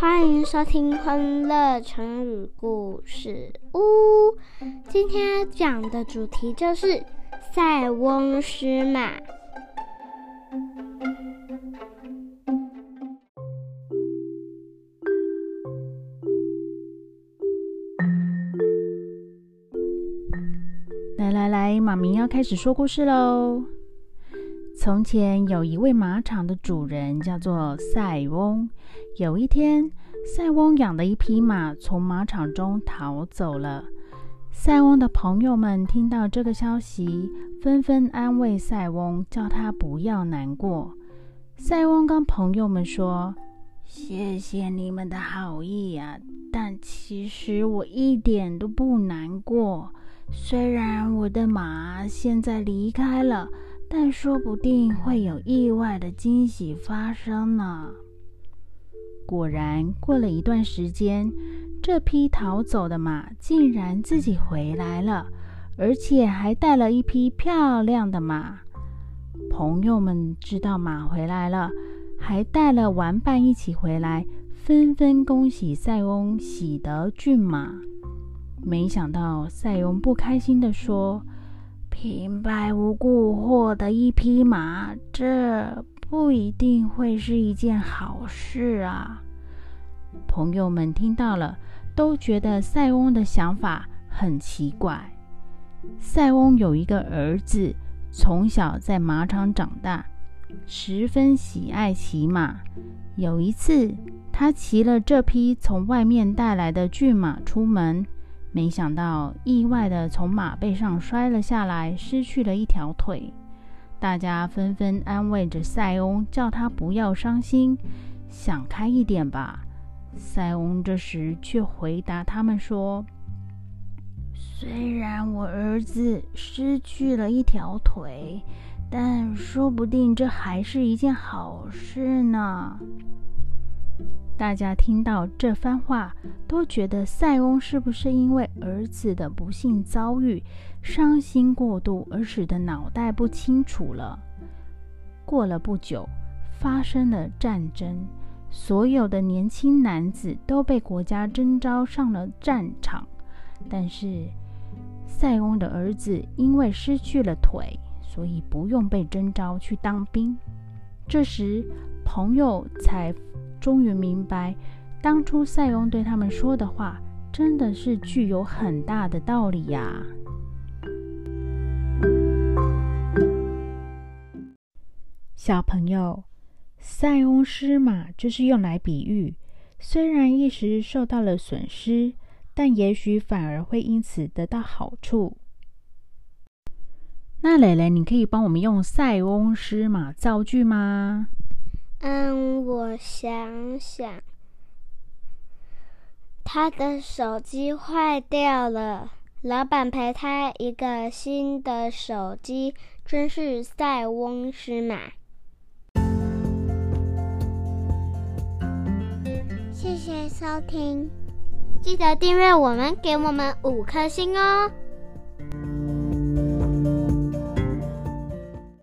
欢迎收听《欢乐成语故事屋》。今天讲的主题就是“塞翁失马”。来来来，妈咪要开始说故事喽。从前有一位马场的主人，叫做塞翁。有一天，塞翁养的一匹马从马场中逃走了。塞翁的朋友们听到这个消息，纷纷安慰塞翁，叫他不要难过。塞翁跟朋友们说：“谢谢你们的好意呀，但其实我一点都不难过。虽然我的马现在离开了。”但说不定会有意外的惊喜发生呢。果然，过了一段时间，这匹逃走的马竟然自己回来了，而且还带了一匹漂亮的马。朋友们知道马回来了，还带了玩伴一起回来，纷纷恭喜塞翁喜得骏马。没想到，塞翁不开心地说。平白无故获得一匹马，这不一定会是一件好事啊！朋友们听到了，都觉得塞翁的想法很奇怪。塞翁有一个儿子，从小在马场长大，十分喜爱骑马。有一次，他骑了这匹从外面带来的骏马出门。没想到，意外的从马背上摔了下来，失去了一条腿。大家纷纷安慰着塞翁，叫他不要伤心，想开一点吧。塞翁这时却回答他们说：“虽然我儿子失去了一条腿，但说不定这还是一件好事呢。”大家听到这番话，都觉得塞翁是不是因为儿子的不幸遭遇，伤心过度而使得脑袋不清楚了？过了不久，发生了战争，所有的年轻男子都被国家征召上了战场，但是塞翁的儿子因为失去了腿，所以不用被征召去当兵。这时，朋友才。终于明白，当初塞翁对他们说的话，真的是具有很大的道理呀。小朋友，塞翁失马就是用来比喻，虽然一时受到了损失，但也许反而会因此得到好处。那蕾蕾，你可以帮我们用“塞翁失马”造句吗？嗯，我想想，他的手机坏掉了，老板赔他一个新的手机，真是塞翁失马。谢谢收听，记得订阅我们，给我们五颗星哦。